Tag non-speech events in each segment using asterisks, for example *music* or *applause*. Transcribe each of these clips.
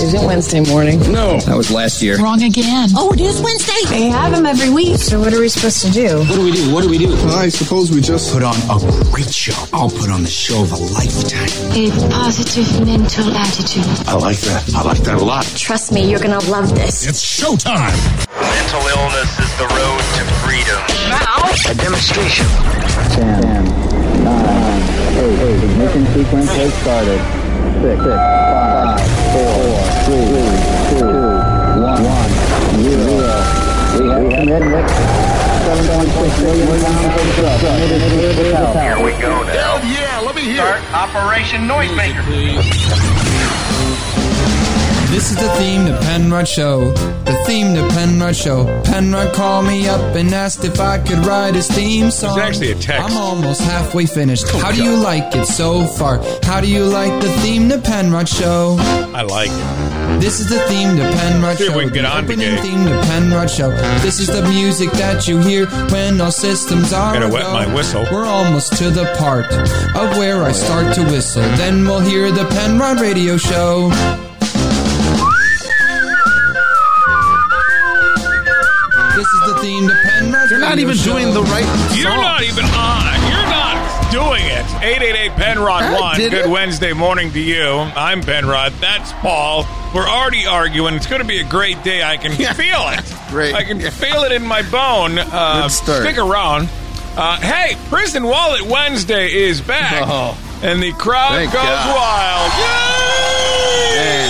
Is it Wednesday morning? No. That was last year. Wrong again. Oh, it is Wednesday. They have them every week. So what are we supposed to do? What do we do? What do we do? I suppose we just put on a great show. I'll put on the show of a lifetime. A positive mental attitude. I like that. I like that a lot. Trust me, you're gonna love this. It's showtime. Mental illness is the road to freedom. Now, a demonstration. Ten, nine, eight, eight. Ignition sequence has started. Six, six, five, four, three, two, one, one, zero. We have commitment. 7.6 billion pounds of drugs committed here to the Here we go now. Yeah, let me hear. Start Operation Noisemaker. This is the theme to Penrod Show. The theme to Penrod Show. Penrod called me up and asked if I could write his theme song. It's actually a text. I'm almost halfway finished. How do you like it so far? How do you like the theme to Penrod Show? I like it. This is the theme to Penrod See Show. we can get the on opening today. theme to Penrod Show. This is the music that you hear when all systems are Gotta wet go. my whistle. We're almost to the part of where I start to whistle. Then we'll hear the Penrod Radio Show. This is the theme to Penrod. You're not even Show. doing the right You're song. not even on. Doing it. 888 Penrod I 1. Good it. Wednesday morning to you. I'm Penrod. That's Paul. We're already arguing. It's going to be a great day. I can *laughs* Yeah. feel it. Great. I can feel it in my bone. Uh. Stick around. Uh, hey, Prison Wallet Wednesday is back. Oh. And the crowd Thank goes God. wild. Yay!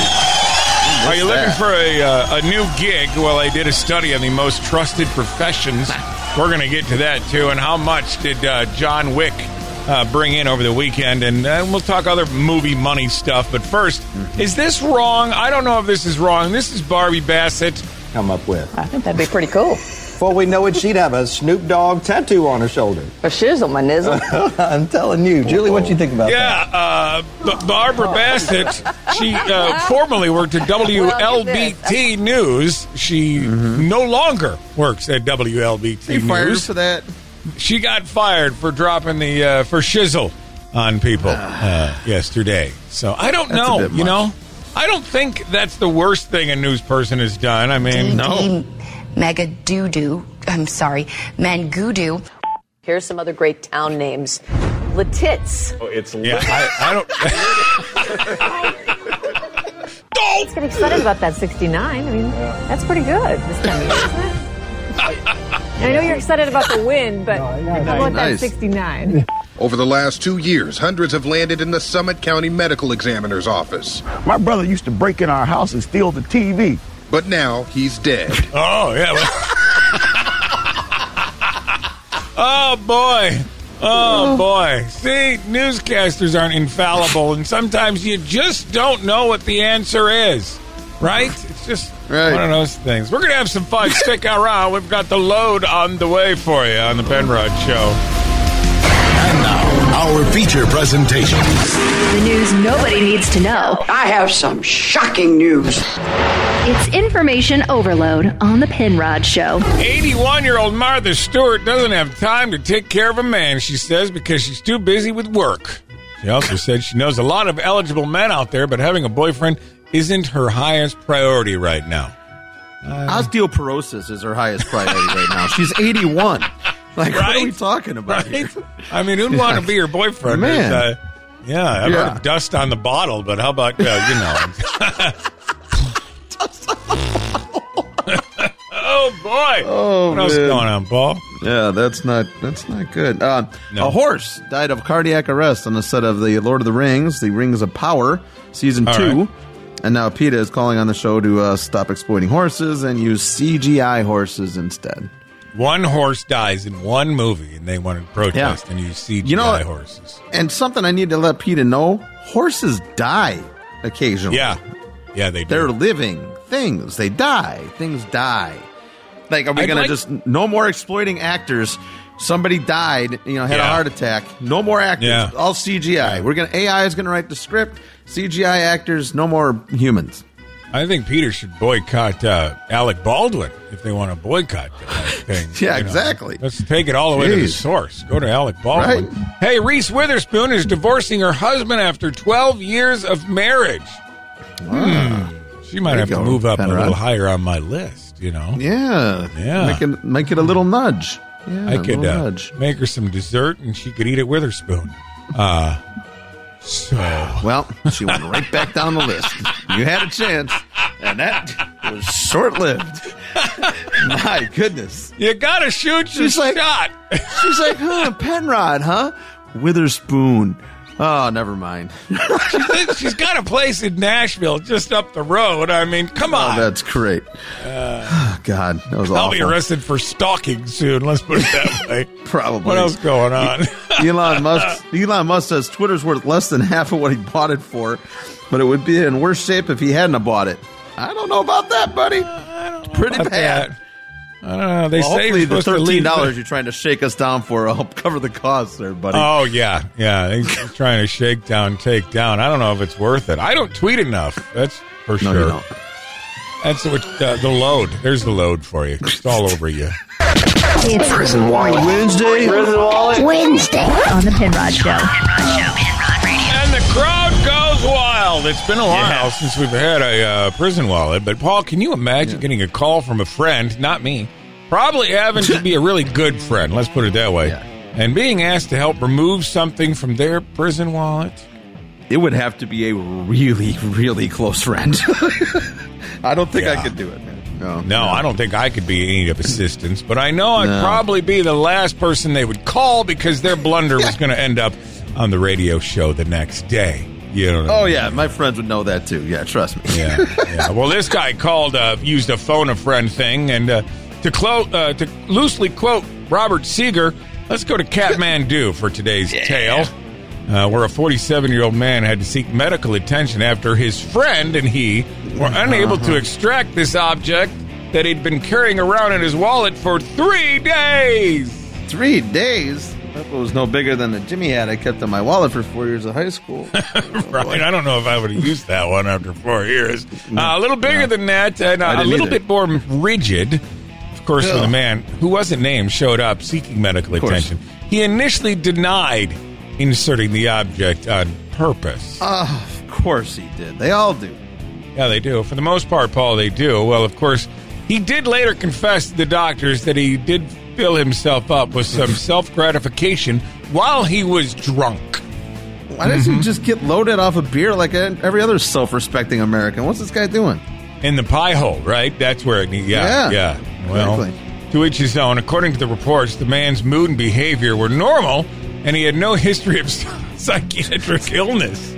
Are you What's looking that? for a, uh, a new gig? Well, I did a study on the most trusted professions. *laughs* We're going to get to that too. And how much did uh, John Wick uh, bring in over the weekend? And uh, we'll talk other movie money stuff. But 1st Mm-hmm. is this wrong? I don't know if this is wrong. This is Barbie Bassett. come up with. I think that'd be pretty cool. Before we know it, she'd have a Snoop Dogg tattoo on her shoulder. A shizzle, my nizzle. *laughs* I'm telling you. Julie, what you think about that? Yeah, uh, B- Barbara Bassett. She uh, formerly worked at WLBT News. She no longer works at WLBT They fired her News. for that. She got fired for dropping the uh, for shizzle on people uh, yesterday. So I don't That's a know. bit You know, I don't think that's the worst thing a news person has done. I mean, No. Mega doo doo. I'm sorry, Mangudu. Here's some other great town names. Lititz. It's yeah, I, I *laughs* don't. Let's get excited about that 69. I mean, that's pretty good this time of year, isn't it? *laughs* I know you're excited about the win, but how about that 69? *laughs* Over the last two years, hundreds have landed in the Summit County Medical Examiner's office. My brother used to break in our house and steal the TV. But now he's dead. *laughs* Oh yeah. well- *laughs* oh boy. Oh, oh boy. See, newscasters aren't infallible, and sometimes you just don't know what the answer is. Right? It's just Right. one of those things. We're gonna have some fun. Stick *laughs* around. We've got the load on the way for you on the Penrod Show. And now, our feature presentation. The news nobody needs to know. I have some shocking news. It's information overload on the Penrod Show. 81 year old Martha Stewart doesn't have time to take care of a man, she says, because she's too busy with work. She also said she knows a lot of eligible men out there, but having a boyfriend isn't her highest priority right now. Osteoporosis is her highest priority right now. She's 81. *laughs* Like, what are we talking about Right? here? I mean, who'd want to be your boyfriend? Man. Uh, yeah, I've Yeah. heard of dust on the bottle, but how about, uh, you know. *laughs* *laughs* oh, boy. Oh, what else going on, Paul? Yeah, that's not that's not good. Uh, No. A horse died of cardiac arrest on the set of the Lord of the Rings, the Rings of Power, season All two. right. And now PETA is calling on the show to uh, stop exploiting horses and use CGI horses instead. One horse dies in one movie, and they want to protest Yeah. and use CGI You know- horses. And something I need to let PETA know: horses die occasionally. Yeah, yeah, they do. They're living things. They die. Things die. Like, are we going like- to just no more exploiting actors? Somebody died, you know, had a heart attack. No more actors. Yeah. All CGI. We're gonna AI is gonna write the script. CGI actors. No more humans. I think PETA should boycott uh, Alec Baldwin if they want to boycott *laughs* things. Yeah, you know. exactly. Let's take it all the way to the source. Go to Alec Baldwin. Right. Hey, Reese Witherspoon is divorcing her husband after 12 years of marriage. Hmm. She might There have to go, move up a little higher on my list. You know. Yeah. Yeah. Make it, make it a little nudge. Yeah, I could uh, make her some dessert and she could eat it with her spoon. Uh, so Well, she went right back down the list. You had a chance, and that was short lived. My goodness. you gotta shoot your She's like- shot. She's like, huh, Penrod, huh? Witherspoon. Oh, never mind. She's got a place in Nashville just up the road. I mean, come Oh, on. that's great. Uh, *sighs* God, that was I'll awful. be arrested for stalking soon. Let's put it that *laughs* way. Probably. What else going on? *laughs* Elon Musk. Elon Musk says Twitter's worth less than *laughs* half of what he bought it for, but it would be in worse shape if he hadn't bought it. I don't know about that, buddy. Uh, Pretty about bad. that. I don't know. They Well, say hopefully you're the thirteen dollars you're trying to shake us down for will help cover the costs, there, buddy. Oh yeah, yeah. He's *laughs* trying to shake down, take down. I don't know if it's worth it. I don't tweet enough. That's for no, sure. you don't. That's what uh, the load. There's the load for you. It's all over you. It's Prison wallet. Wednesday. Prison wallet. Wednesday on the Penrod Show. penrod show penrod And the crowd goes wild. It's been a while since we've had a uh, prison wallet. But Paul, can you imagine getting a call from a friend, not me, probably having to be a really good friend, let's put it that way, and being asked to help remove something from their prison wallet? It would have to be a really, really close friend. *laughs* I don't think Yeah. I could do it. Man. No, No, I don't think I could be any of assistance, but I know I'd No. probably be the last person they would call because their blunder was *laughs* going to end up on the radio show the next day. You know what I Oh mean? yeah, my friends would know that too. Yeah, trust me. Yeah, *laughs* yeah. Well, this guy called, uh, used a phone a friend thing, and uh, to quote, uh, to loosely quote Robert Seger, let's go to Kathmandu *laughs* for today's tale, uh, where a 47 year old man had to seek medical attention after his friend and he were unable to extract this object that he'd been carrying around in his wallet for three days. Three days. That was no bigger than the Jimmy hat I kept in my wallet for four years of high school. *laughs* Right. I don't know if I would have used that one after four years. *laughs* Uh, a little bigger than that, and uh, a little either. bit more rigid. Of course, when Yeah. the man who wasn't named showed up seeking medical attention, he initially denied inserting the object on purpose. Ah, of course he did. They all do. Yeah, they do. For the most part, Paul, they do. Well, of course, he did later confess to the doctors that he did fill himself up with some *laughs* self gratification while he was drunk. Why doesn't Mm-hmm. he just get loaded off of beer like every other self-respecting American? What's this guy doing? In the pie hole, right? That's where it. Yeah, Yeah, yeah. Well, exactly. to each his own. According to the reports, the man's mood and behavior were normal, and he had no history of *laughs* psychiatric illness.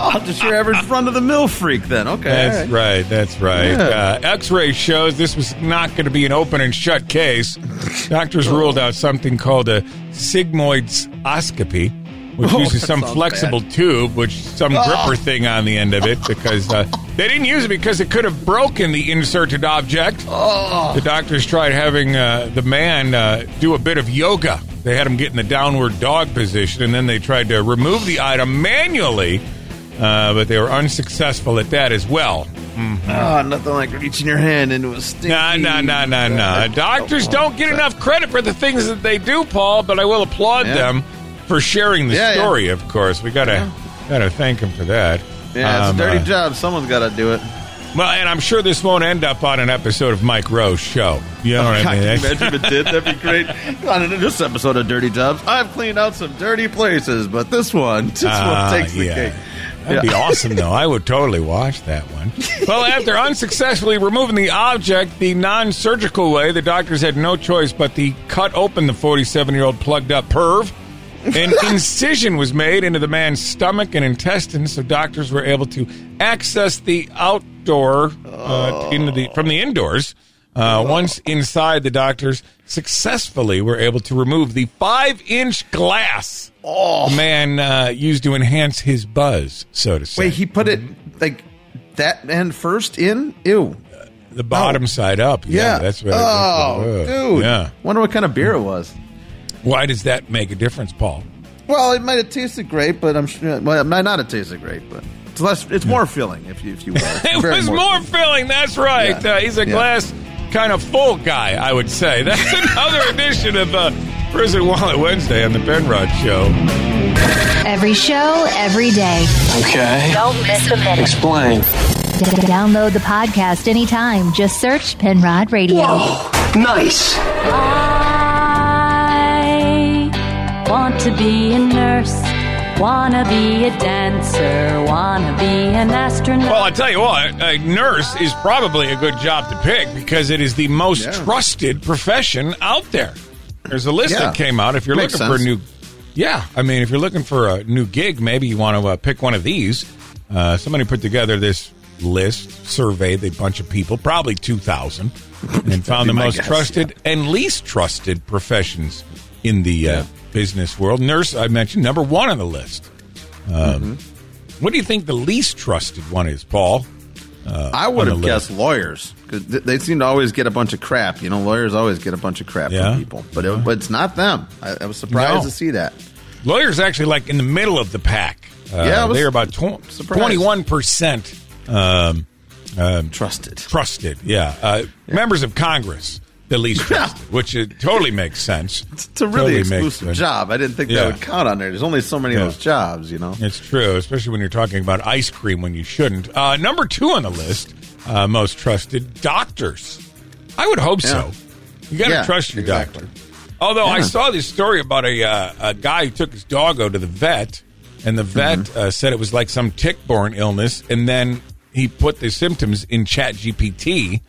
Oh, just your average run-of-the-mill freak, then. Okay, That's right. right. That's right. Yeah. Uh, X-ray shows this was not going to be an open and shut case. Doctors ruled out something called a sigmoidoscopy, which *laughs* Oh, uses some flexible tube, which some Oh. gripper thing on the end of it, because uh, they didn't use it because it could have broken the inserted object. Oh. The doctors tried having uh, the man uh, do a bit of yoga. They had him get in the downward dog position, and then they tried to remove the item manually, uh, but they were unsuccessful at that as well. Oh, nothing like reaching your hand into a stinky... No, no, no, no, no. Doctors don't get enough credit for the things that they do, Paul. But I will applaud Yeah. them for sharing the Yeah, yeah. story. Of course, we gotta gotta thank them for that. Yeah, it's Um, a dirty uh, job. Someone's got to do it. Well, and I'm sure this won't end up on an episode of Mike Rowe's show. You know what I mean? can you *laughs* imagine if it did? That'd be great. On this episode of Dirty Jobs, I've cleaned out some dirty places, but this one, this Ah, one takes the yeah. cake. That'd be awesome, though. I would totally watch that one. Well, after unsuccessfully removing the object the non surgical way, the doctors had no choice but to cut open the 47 year old plugged up perv. An *laughs* incision was made into the man's stomach and intestines, so doctors were able to access the outdoor uh, into the from the indoors. Uh, once inside, the doctors successfully were able to remove the five inch glass the man uh, used to enhance his buzz, so to say. Wait, he put it like that end first in? Ew. the bottom side up. Yeah, Yeah. that's what. Oh, that's what dude. Yeah. Wonder what kind of beer it was. Why does that make a difference, Paul? Well, it might have tasted great, but I'm sure. Well, it might not have tasted great, but it's less. It's more filling, if you if you will. It's *laughs* It was more filling. That's right. Yeah. Uh, he's a Yeah. glass kind of full guy, I would say. *laughs* That's another edition of uh, Prison Wallet Wednesday on the Penrod Show. Every show, every day. Okay. Don't miss a minute. Explain. Download the podcast anytime. Just search Penrod Radio. Nice. I want to be a nurse, wanna be a dancer, wanna be an astronaut. Well, I tell you what, a nurse is probably a good job to pick because it is the most Yeah. trusted profession out there. There's a list Yeah. that came out. If you're Makes looking for a new, yeah, I mean, if you're looking for a new gig, maybe you want to uh, pick one of these. Uh, somebody put together this list, surveyed a bunch of people, probably 2,000, and *laughs* found the most guess, trusted and least trusted professions in the uh, business world. Nurse, I mentioned, number one on the list. Um, Mm-hmm. What do you think the least trusted one is, Paul? Uh, I would on have guessed lawyers because they seem to always get a bunch of crap. You know, lawyers always get a bunch of crap Yeah. from people, but it, but it's not them. I, I was surprised No. to see that. Lawyers actually like in the middle of the pack. Uh, Yeah, they're about 21% um, um, Trusted. trusted. Yeah. Uh, Members of Congress, the least trusted, which it totally makes sense. It's a really Totally exclusive job. I didn't think Yeah. that would count on there. There's only so many Yeah. of those jobs, you know. It's true, especially when you're talking about ice cream when you shouldn't. Uh, number two on the list, uh, most trusted, doctors. I would hope so. You got to trust your exactly. doctor. Although I saw this story about a, uh, a guy who took his doggo to the vet, and the vet Mm-hmm. uh, said it was like some tick-borne illness, and then he put the symptoms in Chat GPT,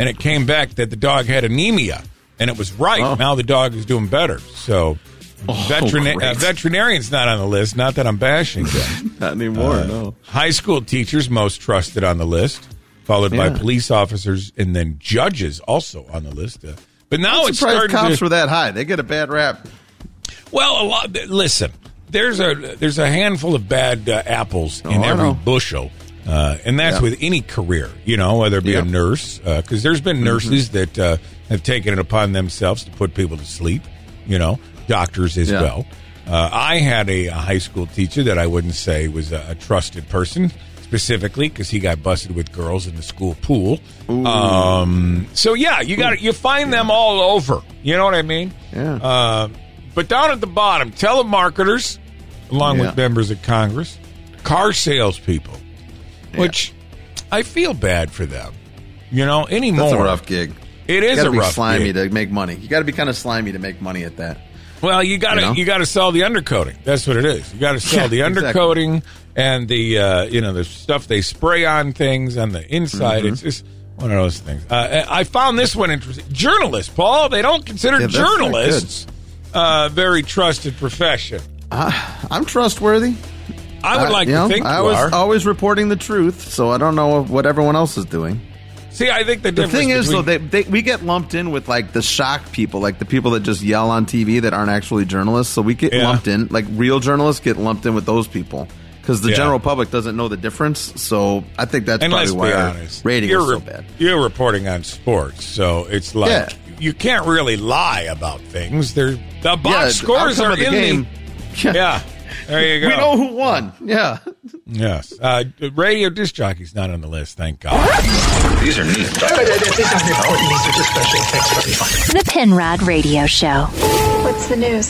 and it came back that the dog had anemia, and it was right. Oh. Now the dog is doing better. So. Veterina- uh, veterinarian's not on the list. Not that I'm bashing them. *laughs* Not anymore. Uh, no. High school teachers most trusted on the list, followed by police officers and then judges also on the list. Uh, but now I'm it's starting cops to, were that high. They get a bad rap. well, a lot. Listen, there's a there's a handful of bad uh, apples in Oh, I every bushel, uh, and that's Yeah. with any career. You know, whether it be Yeah. a nurse, because there's been nurses Mm-hmm. that uh, have taken it upon themselves to put people to sleep. You know, doctors as Yeah. well. Uh, I had a, a high school teacher that I wouldn't say was a, a trusted person specifically because he got busted with girls in the school pool. Um, so yeah, you got you find them all over. You know what I mean? Yeah. Uh, but down at the bottom, telemarketers, along with members of Congress, car salespeople, which I feel bad for them. You know, anymore. That's a rough gig. It is a rough slimy gig. to make money. You got to be kind of slimy to make money at that. Well, you got to You know? you got to sell the undercoating. That's what it is. You got to sell Yeah, *laughs* the exactly. undercoating and the uh, you know the stuff they spray on things on the inside. Mm-hmm. It's just one of those things. Uh, I found this one interesting. Journalists, Paul, they don't consider Yeah, journalists uh, very trusted profession. I'm trustworthy. I would like to know, think I was are. always reporting the truth, so I don't know what everyone else is doing. See, I think the The thing is, though, they, they we get lumped in with like the shock people, like the people that just yell on TV that aren't actually journalists. So we get Yeah. lumped in, like real journalists get lumped in with those people because the Yeah. general public doesn't know the difference. So I think that's and probably why our honest, rating you're is so bad. You're reporting on sports, so it's like Yeah. you can't really lie about things. They're, the box scores are the in game. the *laughs* yeah. There you go. We know who won. Yeah. Yes. Uh, radio disc jockey's not on the list, thank God. These are neat. The Penrod Radio Show. What's the news?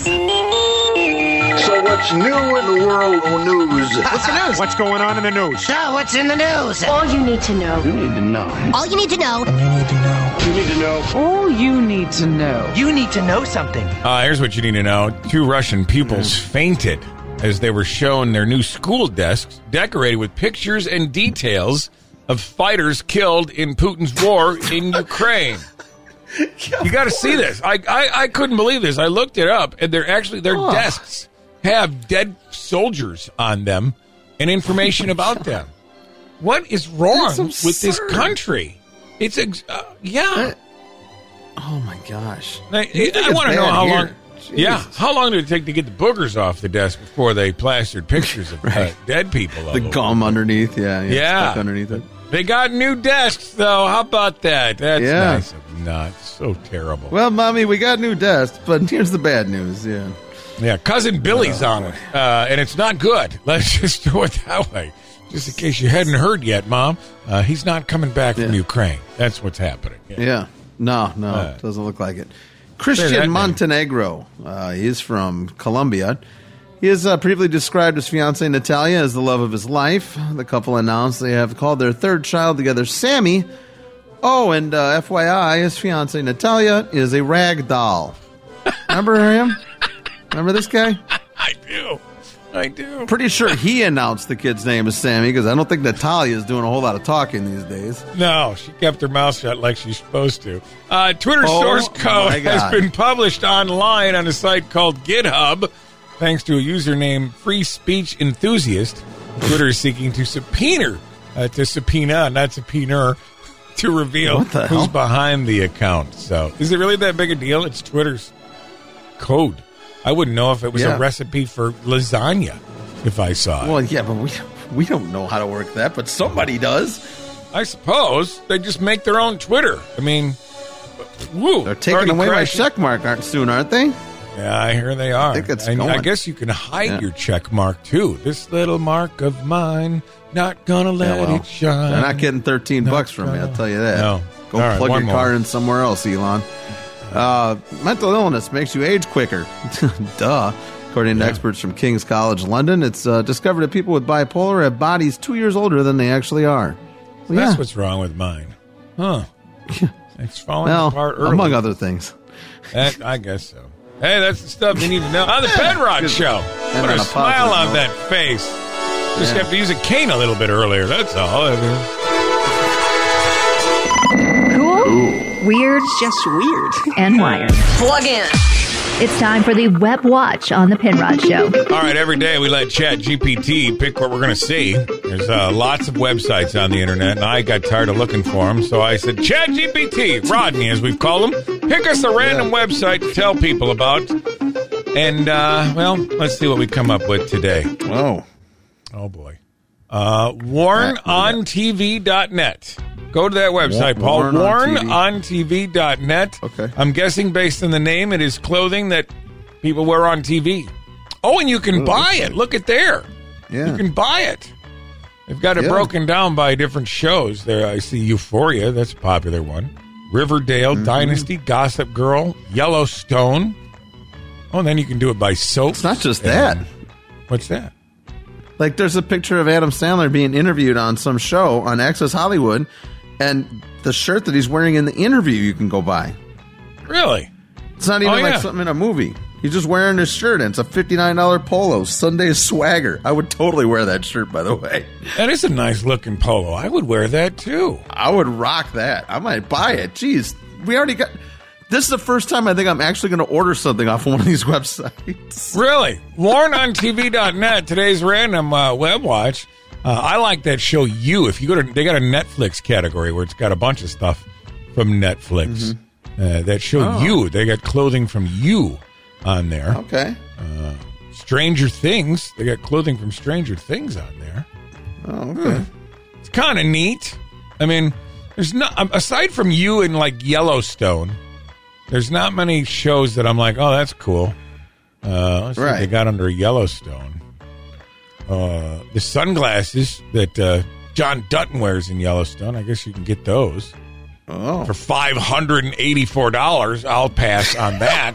So what's new in the world of news? What's the news? What's going on in the news? So, what's in the news? All you need to know. You need to know. All you need to know. You need to know. You need to know. All you need to know. You need to know something. Uh, here's what you need to know. Two Russian pupils fainted as they were shown their new school desks decorated with pictures and details of fighters killed in Putin's war in Ukraine. You got to see this. I, I I couldn't believe this. I looked it up, and they're actually their desks have dead soldiers on them and information about them. What is wrong with this country? It's ex- uh, yeah. Oh my gosh. I, I want to know how here. long. Yeah, how long did it take to get the boogers off the desk before they plastered pictures of uh, *laughs* Right. dead people? The over? gum underneath, yeah, yeah, Yeah. stuck underneath it. They got new desks, though. How about that? That's Yeah. nice of not so terrible. Well, mommy, we got new desks, but here's the bad news. Yeah, yeah, cousin Billy's on it, uh, and it's not good. *laughs* Let's just do it that way. Just in case you hadn't heard yet, Mom, uh, he's not coming back from Ukraine. That's what's happening. yeah. No, no, Uh, doesn't look like it. Christian. Montenegro. Uh, he's from Colombia. He is uh, previously described his fiancee Natalia as the love of his life. The couple announced they have called their third child together Sammy. Oh, and uh, FYI, his fiancee Natalia is a rag doll. Remember him? Remember this guy? *laughs* I do. I do. Pretty sure he announced the kid's name is Sammy because I don't think Natalia is doing a whole lot of talking these days. No, she kept her mouth shut like she's supposed to. Uh, Twitter Oh, source code has been published online on a site called GitHub, thanks to a username Free Speech Enthusiast. Twitter is seeking to subpoena, uh, to subpoena, not subpoena, *laughs* to reveal who's behind the account. So, is it really that big a deal? It's Twitter's code. I wouldn't know if it was Yeah. a recipe for lasagna if I saw it. Well, yeah, but we we don't know how to work that, but somebody does. I suppose they just make their own Twitter. I mean, woo, They're taking away crashing. my check mark aren't soon, aren't they? Yeah, I hear they are. I, think I guess you can hide Yeah. your check mark too. This little mark of mine, not gonna let Yeah, well, it shine. They're not getting 13 Not bucks from me, I'll tell you that. No. Go right, plug your more. car in somewhere else, Elon. Uh, mental illness makes you age quicker. *laughs* Duh. According to experts from King's College London, it's uh, discovered that people with bipolar have bodies two years older than they actually are. Well, That's yeah. what's wrong with mine, huh? *laughs* It's falling well, apart early. among other things. That, I guess so. Hey, that's the stuff you need to know on the *laughs* Penrod Show. Put a smile on that face. Just Yeah. have to use a cane a little bit earlier. That's all. Weird, Just weird. and wired. Plug in. It's time for the Web Watch on the Penrod Show. All right, every day we let Chat GPT pick what we're going to see. There's uh, lots of websites on the internet, and I got tired of looking for them, so I said, Chat GPT, Rodney, as we've called him, pick us a random website to tell people about. And, uh, well, let's see what we come up with today. Oh. Oh, boy. Uh, WornOnTV.net. Go to that website, Warn Paul. on TV. WornOnTV.net. Okay. I'm guessing based on the name, it is clothing that people wear on TV. Oh, and you can Oh, buy it. Look at there. Yeah. You can buy it. They've got it Yeah. broken down by different shows. There, I see Euphoria. That's a popular one. Riverdale, Mm-hmm. Dynasty, Gossip Girl, Yellowstone. Oh, and then you can do it by soap. It's not just that. What's that? Like, there's a picture of Adam Sandler being interviewed on some show on Access Hollywood, and the shirt that he's wearing in the interview you can go buy. Really? It's not even Oh, like yeah. something in a movie. He's just wearing his shirt, and it's a $59 polo, Sunday swagger. I would totally wear that shirt, by the way. That is a nice looking polo. I would wear that too. I would rock that. I might buy it. Jeez, we already got. This is the first time I think I'm actually going to order something off of one of these *laughs* websites. Really? WornOnTV.net, today's random uh, web watch. Uh, I like that show You. If you go to, they got a Netflix category where it's got a bunch of stuff from Netflix. Uh, that show Mm-hmm. Oh. You. They got clothing from You on there. Okay. Stranger Things. They got clothing from Stranger Things on there. Oh, okay. It's kind of neat. I mean, there's not um, aside from You and like Yellowstone. There's not many shows that I'm like, oh, that's cool. Uh, let's see what they got under Yellowstone. Uh, the sunglasses that uh, John Dutton wears in Yellowstone. I guess you can get those Oh. for five hundred and eighty-four dollars. I'll pass on that.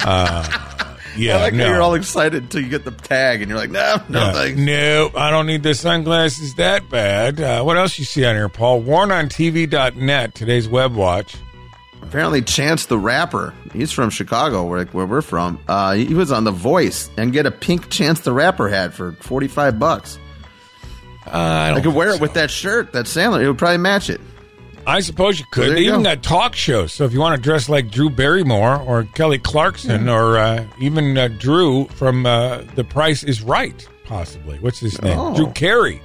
*laughs* uh, yeah, I like no. how you're all excited until you get the tag, and you're like, no, no Yeah. thanks. Nope, I don't need the sunglasses that bad. Uh, what else you see on here, Paul? WornOnTV.net, today's web watch. Apparently, Chance the Rapper, he's from Chicago, where, where we're from. Uh, he was on The Voice and get a pink Chance the Rapper hat for 45 bucks. Uh, I, I could wear it with that shirt, that Sandler. It would probably match it. I suppose you could. They you even go. got talk shows. So if you want to dress like Drew Barrymore or Kelly Clarkson or uh, even uh, Drew from uh, The Price is Right, possibly. What's his name? Oh. Drew Carey.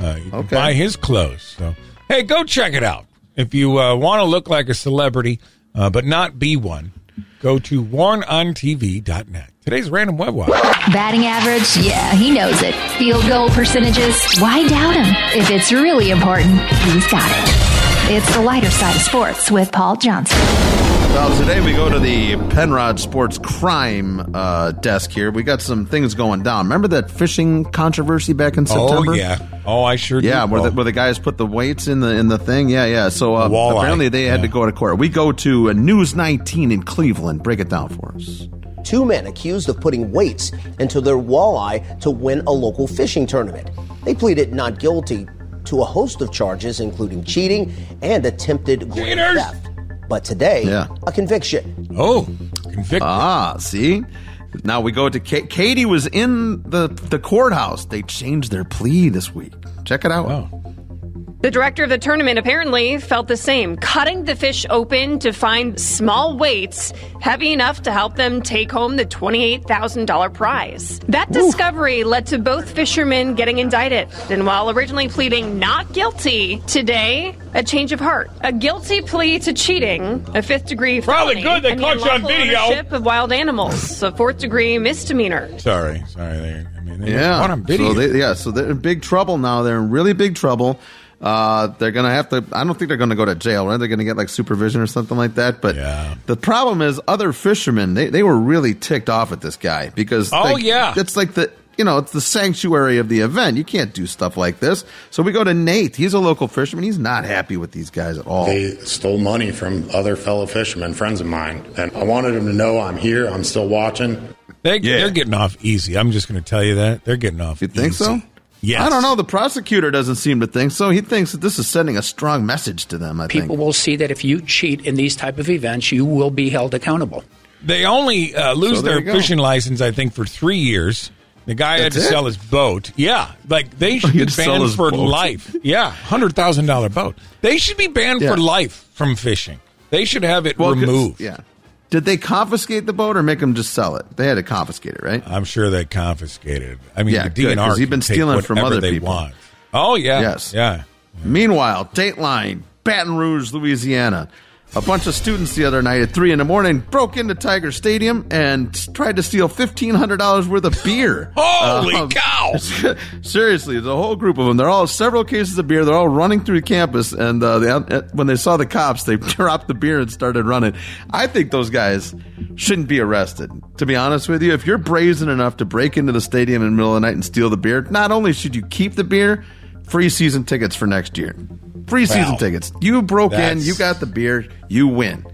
Uh, you can Okay. buy his clothes. So hey, go check it out. If you uh, want to look like a celebrity uh, but not be one, go to wornontv.net. Today's random web watch. Batting average? Yeah, he knows it. Field goal percentages? Why doubt him? If it's really important, he's got it. It's the lighter side of sports with Paul Johnson. Well, today we go to the Penrod Sports Crime uh, desk here. We got some things going down. Remember that fishing controversy back in September? Oh yeah. Oh, I sure. Yeah, do, where the, where the guys put the weights in the in the thing. Yeah, yeah. So uh, Walleye. apparently they had to go to court. We go to uh, News 19 in Cleveland. Break it down for us. two men accused of putting weights into their walleye to win a local fishing tournament. They pleaded not guilty to a host of charges, including cheating and attempted grand theft. But today, Yeah. a conviction. Oh, convicted. Ah, see? Now we go to Ka- Katie was in the the courthouse. They changed their plea this week. Check it out. Oh. The director of the tournament apparently felt the same, cutting the fish open to find small weights heavy enough to help them take home the $28,000 prize. That discovery led to both fishermen getting indicted. And while originally pleading not guilty, today, a change of heart. A guilty plea to cheating, a fifth degree Probably felony, good they and caught you on video. ownership of wild animals, a fourth degree misdemeanor. Sorry, sorry. They, I mean, they Yeah. caught on video. So they, yeah, so they're in big trouble now. They're in really big trouble. Uh, they're gonna have to. I don't think they're gonna go to jail. Right? They're gonna get like supervision or something like that. But the problem is, other fishermen they, they were really ticked off at this guy because Oh, like, yeah. it's like the you know it's the sanctuary of the event. You can't do stuff like this. So we go to Nate. He's a local fisherman. He's not happy with these guys at all. They stole money from other fellow fishermen, friends of mine. And I wanted them to know I'm here, I'm still watching. They, They're getting off easy. I'm just going to tell you that. They're getting off You think so? Yes. I don't know. The prosecutor doesn't seem to think so. He thinks that this is sending a strong message to them. I think. People will see that if you cheat in these type of events, you will be held accountable. They only uh, lose So their fishing license, I think, for three years. The guy had to it? sell his boat. Yeah, like they *laughs* should He be had to sell banned his for boat. life. Yeah, hundred thousand dollar boat. They should be banned Yeah. for life from fishing. They should have it Well, 'cause- removed. Yeah. Did they confiscate the boat or make them just sell it? They had to confiscate it, right? I'm sure they confiscated it. I mean, Yeah, the DNR can been stealing from other they people. want. Oh yeah, Yes. yeah. Meanwhile, Dateline, Baton Rouge, Louisiana. A bunch of students the other night at three in the morning broke into Tiger Stadium and tried to steal fifteen hundred dollars worth of beer. *laughs* Holy Um, cow! *laughs* Seriously, the whole group of them. They're all several cases of beer. They're all running through campus, and uh, they, uh, when they saw the cops, they *laughs* dropped the beer and started running. I think those guys shouldn't be arrested. To be honest with you, if you're brazen enough to break into the stadium in the middle of the night and steal the beer, not only should you keep the beer, free season tickets for next year. Free season Wow. tickets. You broke in, you got the beer, you win.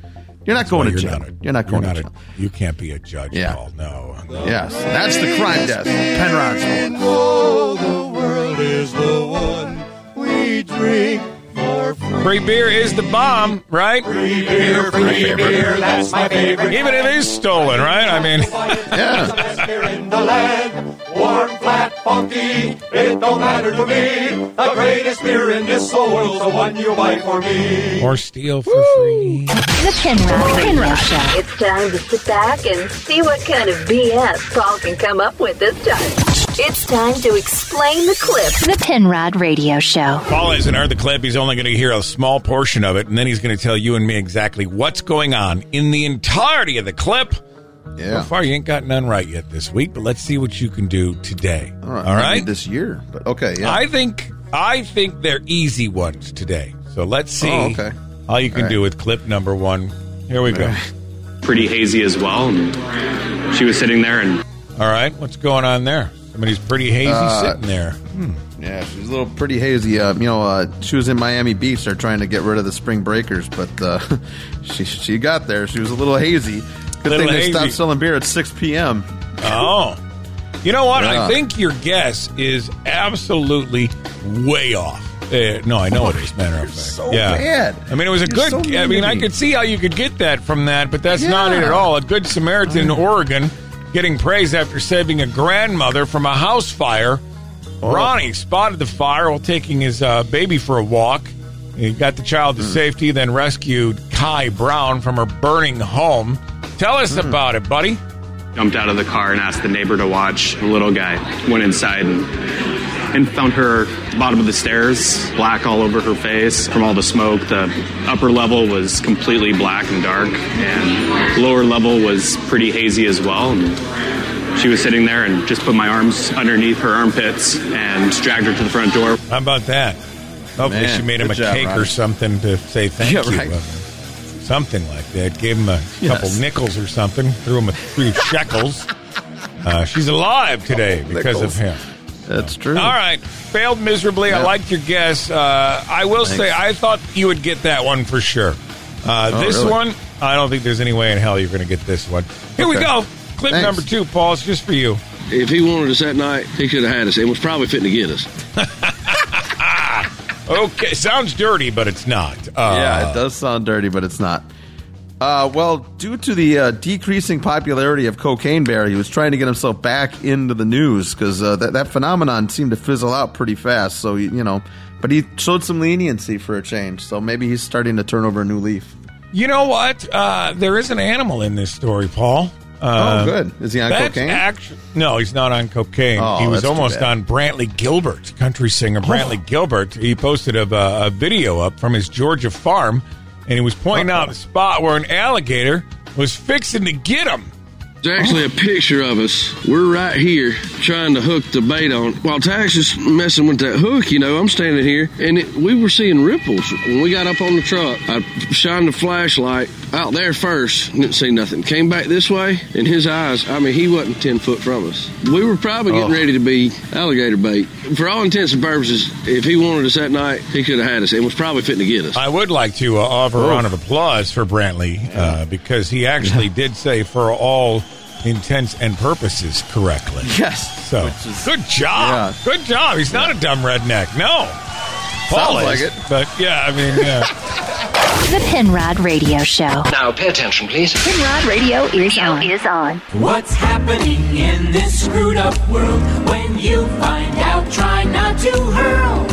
You're not going Well, to you're jail. not a- you're not going you're to not jail. a- you can't be a judge Yeah. at all. No. Yes, that's the crime desk. Penrod. Oh, the world is the one we drink for free. Free beer is the bomb, right? Free beer, free beer, that's my favorite. Even if it is stolen, right? I mean, yeah. Best beer in the land, warm, flat, funky, it don't matter to me. The greatest beer in this whole world's the one you buy for me. or steal for free. The Penrod Radio Show. It's time to sit back and see what kind of BS Paul can come up with this time. It's time to explain the clip. The Penrod Radio Show. Paul hasn't heard the clip. He's only going to hear a small portion of it, and then he's going to tell you and me exactly what's going on in the entirety of the clip. Yeah. So far, you ain't got none right yet this week, but let's see what you can do today. All right. All maybe right? This year, but okay. Yeah. I think I think they're easy ones today. So let's oh, see Oh, okay. how you can All do with clip number one. Here we go. pretty hazy as well. And she was sitting there, and All right, what's going on there? Somebody's pretty hazy Uh, sitting there. Hmm. Yeah, she's a little pretty hazy. Uh, you know, uh, she was in Miami Beach. They're trying to get rid of the spring breakers, but uh, *laughs* she she got there. She was a little hazy. Good Little thing they hazy. stopped selling beer at 6 p.m. Oh. You know what? Yeah. I think your guess is absolutely way off. Uh, no, I know it is. Matter of fact, so yeah. bad. I mean, it was a You're good. so I mean, I could see how you could get that from that, but that's not it at all. A good Samaritan in Oregon getting praise after saving a grandmother from a house fire. Oh. Ronnie spotted the fire while taking his uh, baby for a walk. He got the child to safety, then rescued Kai Brown from her burning home. Tell us Hmm. about it, buddy. jumped out of the car and asked the neighbor to watch. The little guy went inside and, and found her bottom of the stairs, black all over her face from all the smoke. The upper level was completely black and dark, and lower level was pretty hazy as well. And she was sitting there and just put my arms underneath her armpits and dragged her to the front door. How about that? Hopefully, Man, she made him a job, cake or something to say thank Yeah, you. right. of. Something like that. Gave him a Yes. couple nickels or something. Threw him a few shekels. Uh, she's alive today because of him. That's true. All right. Failed miserably. I Yeah. liked your guess. Uh, I will say, I thought you would get that one for sure. Uh, Oh, this really? one, I don't think there's any way in hell you're going to get this one. Here we go. clip Thanks. number two, Paul. It's just for you. If he wanted us that night, he could have had us and was probably fitting to get us. *laughs* Okay, sounds dirty, but it's not. Uh, yeah, it does sound dirty, but it's not. Uh, well, due to the uh, decreasing popularity of Cocaine Bear, he was trying to get himself back into the news because uh, that, that phenomenon seemed to fizzle out pretty fast. So, you know, but he showed some leniency for a change. So maybe he's starting to turn over a new leaf. You know what? Uh, there is an animal in this story, Paul. Uh, oh, good. Is he on cocaine? actu- no, he's not on cocaine. Oh, he was almost on Brantley Gilbert, country singer Brantley Gilbert. He posted a, a video up from his Georgia farm, and he was pointing out the spot where an alligator was fixing to get him. There's actually a picture of us. We're right here trying to hook the bait on. While Tax is messing with that hook, you know, I'm standing here and it, we were seeing ripples. When we got up on the truck, I shined the flashlight out there first, didn't see nothing. Came back this way, and his eyes, I mean, he wasn't 10 foot from us. We were probably getting Oh. ready to be alligator bait. For all intents and purposes, if he wanted us that night, he could have had us and was probably fitting to get us. I would like to uh, offer a round of applause for Brantley uh, because he actually did say for all intents and purposes correctly. Yes. So good job. Good job. He's not a dumb redneck. No. Paul Sounds like it. But yeah, I mean, yeah. *laughs* The Penrod Radio Show. Now, pay attention, please. Penrod Radio is on. Is on. What's happening in this screwed up world? When you find out, try not to hurl.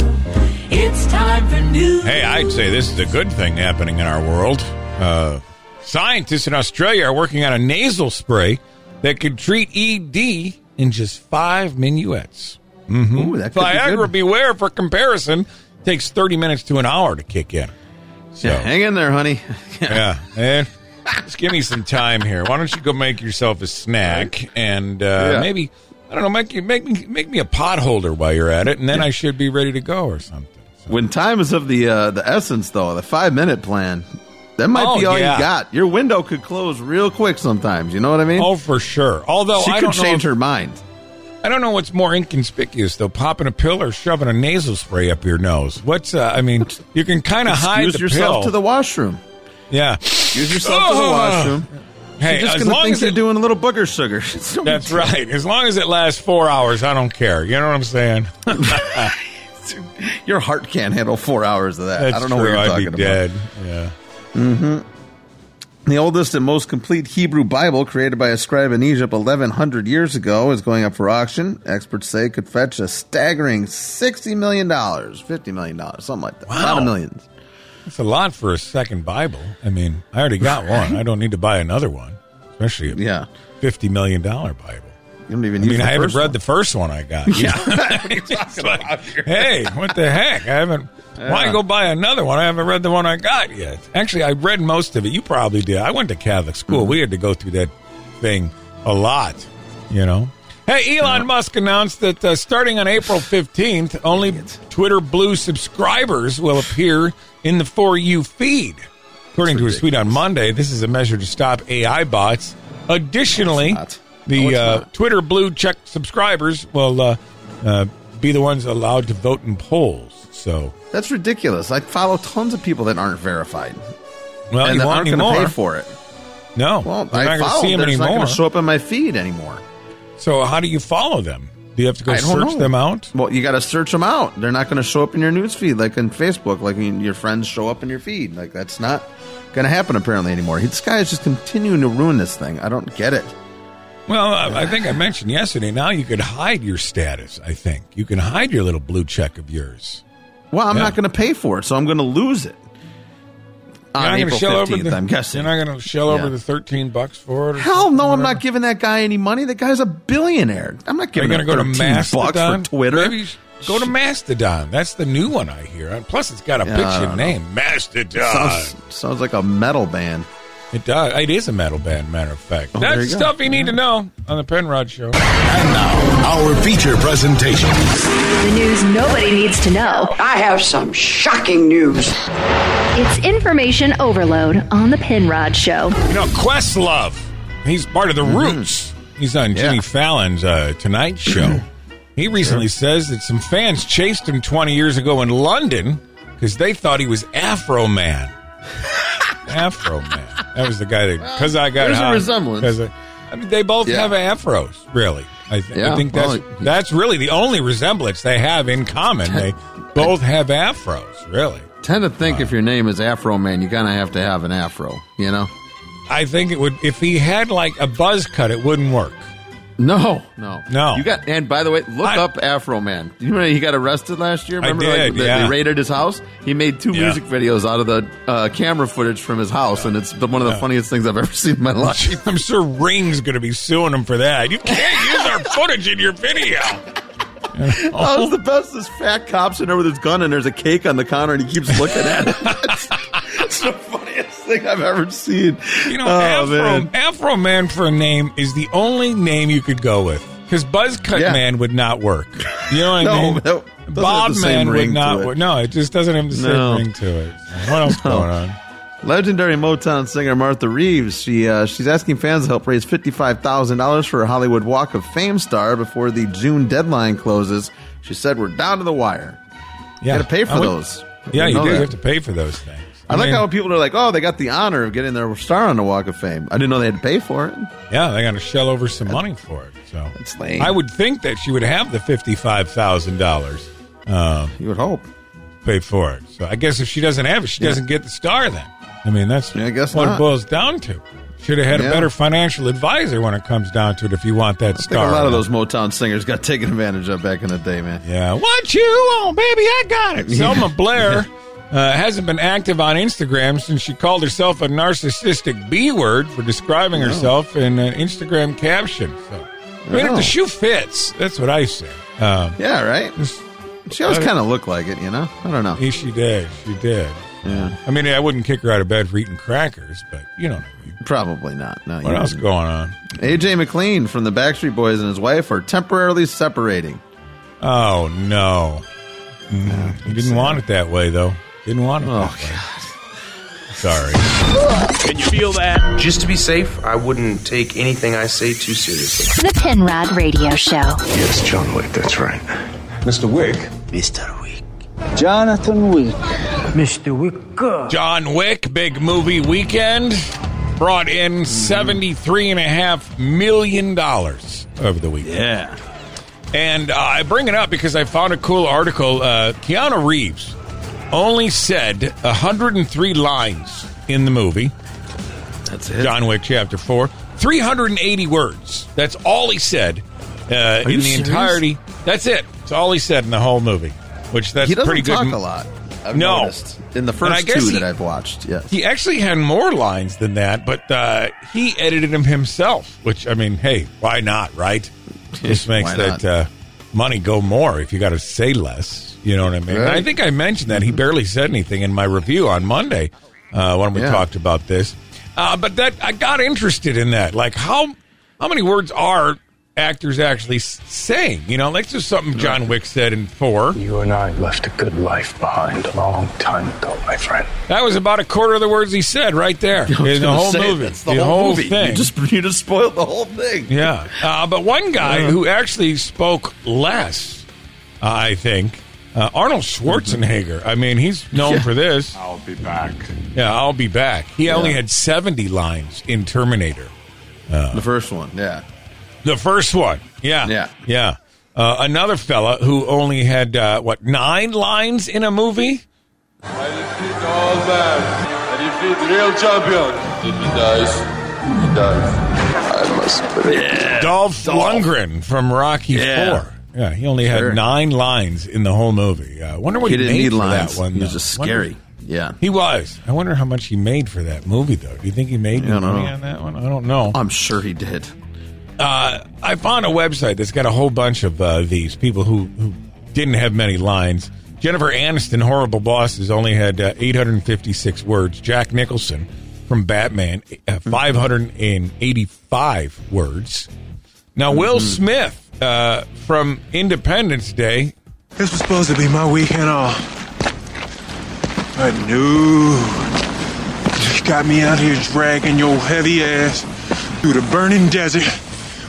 It's time for news. hey, I'd say this is a good thing happening in our world. Uh, scientists in Australia are working on a nasal spray that could treat ED in just five minuets. Mm-hmm. Ooh, could be Viagra. Beware, for comparison, takes 30 minutes to an hour to kick in. So, Yeah, hang in there, honey. *laughs* yeah, and just give me some time here. Why don't you go make yourself a snack and uh, Yeah. maybe I don't know, make you make me make me a pot holder while you're at it, and then I should be ready to go or something. When time is of the uh, the essence, though, the five minute plan, that might Oh, be all yeah. you got. Your window could close real quick sometimes. You know what I mean? Oh, for sure. Although she I could don't know change if- her mind. I don't know what's more inconspicuous though, popping a pill or shoving a nasal spray up your nose. What's uh, I mean, you can kind of hide the yourself pill. to the washroom. yeah, use yourself to the Oh. washroom. Hey, You're just as gonna long think as you're doing a little booger sugar. *laughs* That's right. As long as it lasts four hours, I don't care. You know what I'm saying? *laughs* Your heart can't handle four hours of that. That's I don't know true. what you're I'd talking be dead. Yeah. About. The oldest and most complete Hebrew Bible, created by a scribe in Egypt 1,100 years ago, is going up for auction. Experts say it could fetch a staggering $60 million, $50 million, something like that. A lot of millions. It's a lot for a second Bible. I mean, I already got one. I don't need to buy another one, especially a *laughs* Yeah. fifty million dollar Bible. You don't even I mean, I haven't read one. the first one I got. *laughs* Yeah. *laughs* Like, *laughs* hey, what the heck? I haven't. Why go buy another one? I haven't read the one I got yet. Actually, I read most of it. You probably did. I went to Catholic school. Mm-hmm. We had to go through that thing a lot. You know. Hey, Elon Musk announced that uh, starting on April 15th, only Twitter Blue subscribers will appear in the For You feed. According to his tweet on Monday, this is a measure to stop AI bots. Additionally. The No, uh. Twitter Blue check subscribers will uh, uh, be the ones allowed to vote in polls. So, That's ridiculous. I follow tons of people that aren't verified. well, and you that aren't going to pay for it. No, Well, you're I not going to follow see them. them They're not going to show up in my feed anymore. so, how do you follow them? Do you have to go search know. them out? Well, you got to search them out. They're not going to show up in your news feed like in Facebook, like when your friends show up in your feed. Like that's not going to happen apparently anymore. This guy is just continuing to ruin this thing. I don't get it. Well, I think I mentioned yesterday. Now you could hide your status. I think you can hide your little blue check of yours. Well, I'm Yeah. not going to pay for it, so I'm going to lose it. You're On April gonna over 15th, the, I'm guessing. You're not going to shell over Yeah. the thirteen bucks for it. Or Hell no, I'm not giving that guy any money. That guy's a billionaire. I'm not giving going to go to 13 bucks Mastodon? for Twitter. Maybe go to Mastodon. That's the new one I hear. And Plus, it's got a Yeah, I bitchin' don't know. name, Mastodon. sounds, sounds like a metal band. It does. It is a metal band, matter of fact. Oh, That's you go. stuff you need to know on the Penrod Show. And now, our feature presentation. The news nobody needs to know. I have some shocking news. It's information overload on the Penrod Show. You know, Questlove. He's part of the Roots. He's on Jimmy Mm-hmm. Fallon's uh, Tonight Show. he recently says that some fans chased him 20 years ago in London because they thought he was Afro Man. Afro Man. That was the guy that because I got There's a resemblance. I- I mean, they both Yeah. have afros, really. I, th- I think that's well, that's really the only resemblance they have in common. They both have afros, really. Tend to think if your name is Afro Man, you kind of have to have an afro. You know? I think it would if he had like a buzz cut, it wouldn't work. No, no, No. You got and by the way, look I- up Afroman. Do you remember he got arrested last year? I Remember did, like, they- yeah. they raided his house. He made two Yeah. music videos out of the uh, camera footage from his house, and it's the, one of the Yeah. funniest things I've ever seen in my life. I'm sure Ring's going to be suing him for that. You can't use our footage in your video. That was the best. This fat cop sitting there with his gun, and there's a cake on the counter, and he keeps looking at it. *laughs* It's, the funniest thing I've ever seen. You know, oh, Afro, man. Afroman for a name is the only name you could go with. Because Buzzcut Yeah. Man would not work. You know what *laughs* No, I mean? that Bob Man would not work. No, it just doesn't have the same No. ring to it. What else No. going on? Legendary Motown singer Martha Reeves. She uh, she's asking fans to help raise fifty five thousand dollars for a Hollywood Walk of Fame star before the June deadline closes. She said, "We're down to the wire. Yeah. Got to pay for would- those." Yeah, you know do. that. You have to pay for those things. I, like mean, how people are like, "Oh, they got the honor of getting their star on the Walk of Fame." I didn't know they had to pay for it. Yeah, they got to shell over some money for it. So That's lame. I would think that she would have the fifty-five thousand dollars. Um, You would hope. pay for it. So I guess if she doesn't have it, she Yeah. doesn't get the star. Then I mean, that's Yeah, I guess what it boils down to. Should have had Yeah. a better financial advisor when it comes down to it. If you want that I star, a lot of those Motown singers got taken advantage of back in the day, man. Yeah, what you want, baby? I got it. *laughs* Selma Blair uh, hasn't been active on Instagram since she called herself a narcissistic B word for describing herself in an Instagram caption. So, I mean, if Oh. the shoe fits, that's what I say. Um, Yeah, right. She always kind of looked like it, you know. I don't know. yeah, she did. She did. Yeah, I mean, I wouldn't kick her out of bed for eating crackers, but you don't know. probably not. No, What else going on? AJ McLean from the Backstreet Boys and his wife are temporarily separating. Oh no, mm, he didn't want it that way though. Didn't want it. Oh, that way. Sorry. Can you feel that? Just to be safe, I wouldn't take anything I say too seriously. The Penrod Radio Show. Yes, John Wick, that's right. Mr. Wick? Mr. Wick. Jonathan Wick. Mr. Wick. John Wick, big movie weekend, brought in seventy-three and a half million dollars over the weekend. Yeah. And uh, I bring it up because I found a cool article. Uh, Keanu Reeves only said 103 lines in the movie. That's it. John Wick Chapter 4. 380 words. That's all he said uh, in the serious? entirety. That's it. That's all he said in the whole movie, which that's he doesn't pretty good. talk a lot. I've No. noticed. in the first two he- that I've watched. Yes. He actually had more lines than that, but uh, he edited them himself, which, I mean, hey, why not, right? *laughs* This makes that uh, money go more if you got to say less. You know what I mean? And I think I mentioned that he barely said anything in my review on Monday uh, when we Yeah. talked about this. Uh, but that I got interested in that. Like, how how many words are actors actually saying? You know, like just something John Wick said in four. You and I left a good life behind a long time ago, my friend. That was about a quarter of the words he said right there *laughs* in the whole say, movie. That's the, whole, movie. thing. You just *laughs* you just spoiled the whole thing. Yeah, uh, but one guy Yeah. who actually spoke less, uh, I think, uh, Arnold Schwarzenegger. I mean, he's known Yeah. for this. I'll be back. Yeah, I'll be back. He only had seventy lines in Terminator, The first one. Yeah. the first one. Yeah, Yeah. yeah. Uh, another fella who only had uh, what nine lines in a movie. I defeat all old man. I defeat real champion. If he dies, he dies. I must pray. Dolph Lundgren from Rocky Yeah. Four. Yeah, he only had nine lines in the whole movie. I wonder what He he, didn't made need for lines. that one. He was though. just Wonder- scary. Yeah. He was. I wonder how much he made for that movie, though. Do you think he made any money on that one? I don't know. I'm sure he did. Uh, I found a website that's got a whole bunch of uh, these people who, who didn't have many lines. Jennifer Aniston, Horrible Bosses, only had uh, 856 words. Jack Nicholson from Batman, uh, 585 words. Now, Will Smith uh, from Independence Day, This was supposed to be my weekend off. But no. You got me out here dragging your heavy ass through the burning desert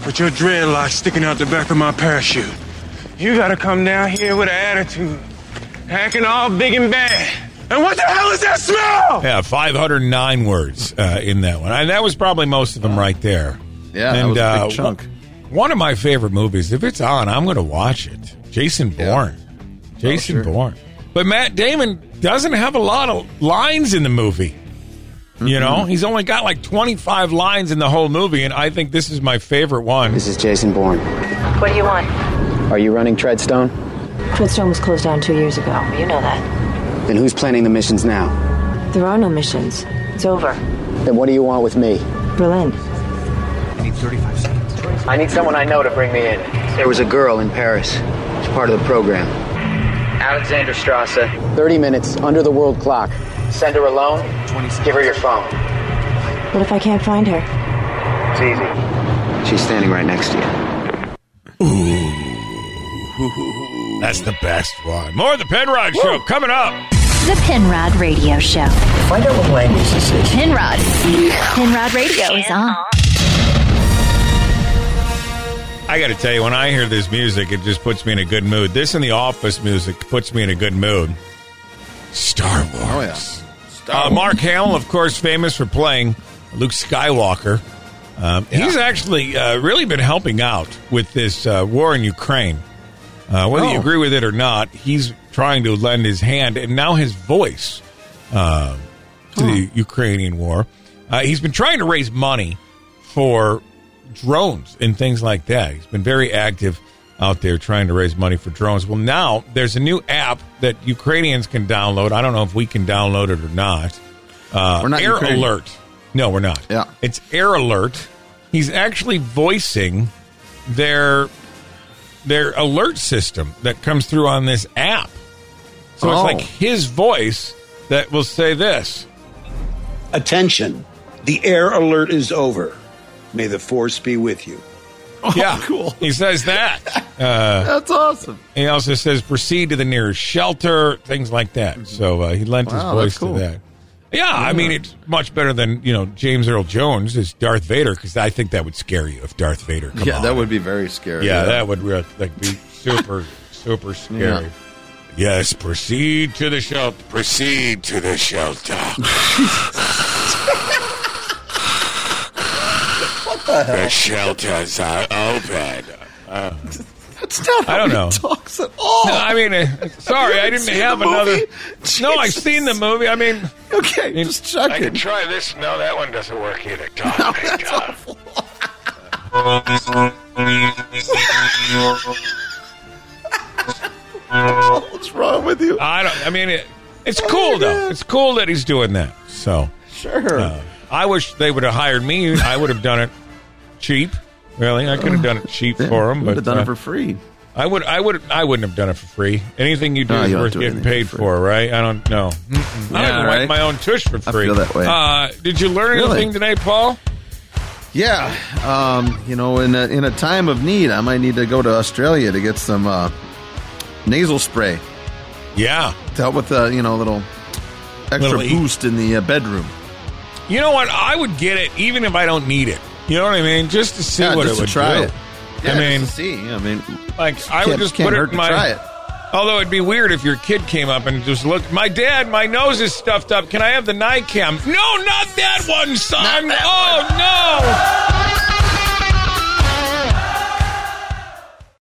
with your dreadlocks sticking out the back of my parachute. You gotta come down here with an attitude, acting all big and bad. And what the hell is that smell? yeah, 509 words uh, in that one. And that was probably most of them right there. Yeah, that was a big chunk. One- One of my favorite movies. If it's on, I'm going to watch it. Jason Bourne. Jason Oh, sure. Bourne. But Matt Damon doesn't have a lot of lines in the movie. You know, Mm-hmm. he's only got like 25 lines in the whole movie, and I think this is my favorite one. This is Jason Bourne. What do you want? Are you running Treadstone? Treadstone was closed down two years ago. You know that. Then who's planning the missions now? There are no missions. It's over. Then what do you want with me? Berlin. I need 35 seconds. I need someone I know to bring me in. There was a girl in Paris. It's part of the program. Alexander Strasse. 30 minutes under the world clock. Send her alone. Give her your phone. What if I can't find her? It's easy. She's standing right next to you. Ooh. That's the best one. More of the Penrod Show coming up. The Penrod Radio Show. Find out what language this is. Penrod. Penrod Radio is on. I got to tell you, when I hear this music, it just puts me in a good mood. This and the Office music puts me in a good mood. Star Wars. Oh yeah. Uh, Mark Hamill, of course, famous for playing Luke Skywalker. Um, He's actually uh, really been helping out with this uh, war in Ukraine. Uh, whether you Oh. agree with it or not, he's trying to lend his hand, and now his voice uh, to the Ukrainian war. Uh, he's been trying to raise money for drones and things like that. He's been very active out there trying to raise money for drones. Well, now there's a new app that Ukrainians can download. I don't know if we can download it or not. Uh, We're not Air Ukrainian. Alert. No, we're not. Yeah. It's Air Alert. He's actually voicing their their alert system that comes through on this app. So it's Oh. like his voice that will say this. Attention. The air alert is over. May the force be with you. yeah, cool. He says that. *laughs* Uh, That's awesome. He also says proceed to the nearest shelter, things like that. So uh, he lent his voice cool. to that. Yeah, I mean it's much better than you know James Earl Jones as Darth Vader because I think that would scare you if Darth Vader. Come yeah, on. that would be very scary. Yeah, that would re- like be super *laughs* super scary. Yeah. Yes, proceed to the shelter. Proceed to the shelter. *laughs* What the hell? *laughs* the shelters are open. Uh, That's not how I don't he know. talks at all. No, I mean, uh, sorry, You I didn't seen have the movie? another. No, I've seen the movie. I mean, okay, just check I it. can try this. No, that one doesn't work either. *laughs* No, that's awful. *laughs* What's wrong with you? I don't. I mean, it, it's cool though. It's cool that he's doing that. So Sure. uh, I wish they would have hired me. I would have done it cheap. Really, I could have done it cheap for him, Would but done uh, it for free. I would. I would. I wouldn't have done it for free. Anything you do No, is you worth do getting paid for for, right? I don't know. Mm-mm. I Yeah, don't right. wipe my own tush for free. I feel that way. Uh, did you learn Really? anything today, Paul? Yeah, um, you know, in a, in a time of need, I might need to go to Australia to get some uh, nasal spray Yeah. to help with the you know little extra Little boost in the uh, bedroom. You know what? I would get it even if I don't need it. You know what I mean? Just to see Yeah, what just it would try do. it. Yeah, I mean, see. I mean, like I would just put it in my. try it. Although it'd be weird if your kid came up and just looked. My dad, my nose is stuffed up. Can I have the Nicam? No, not that one, son. oh no!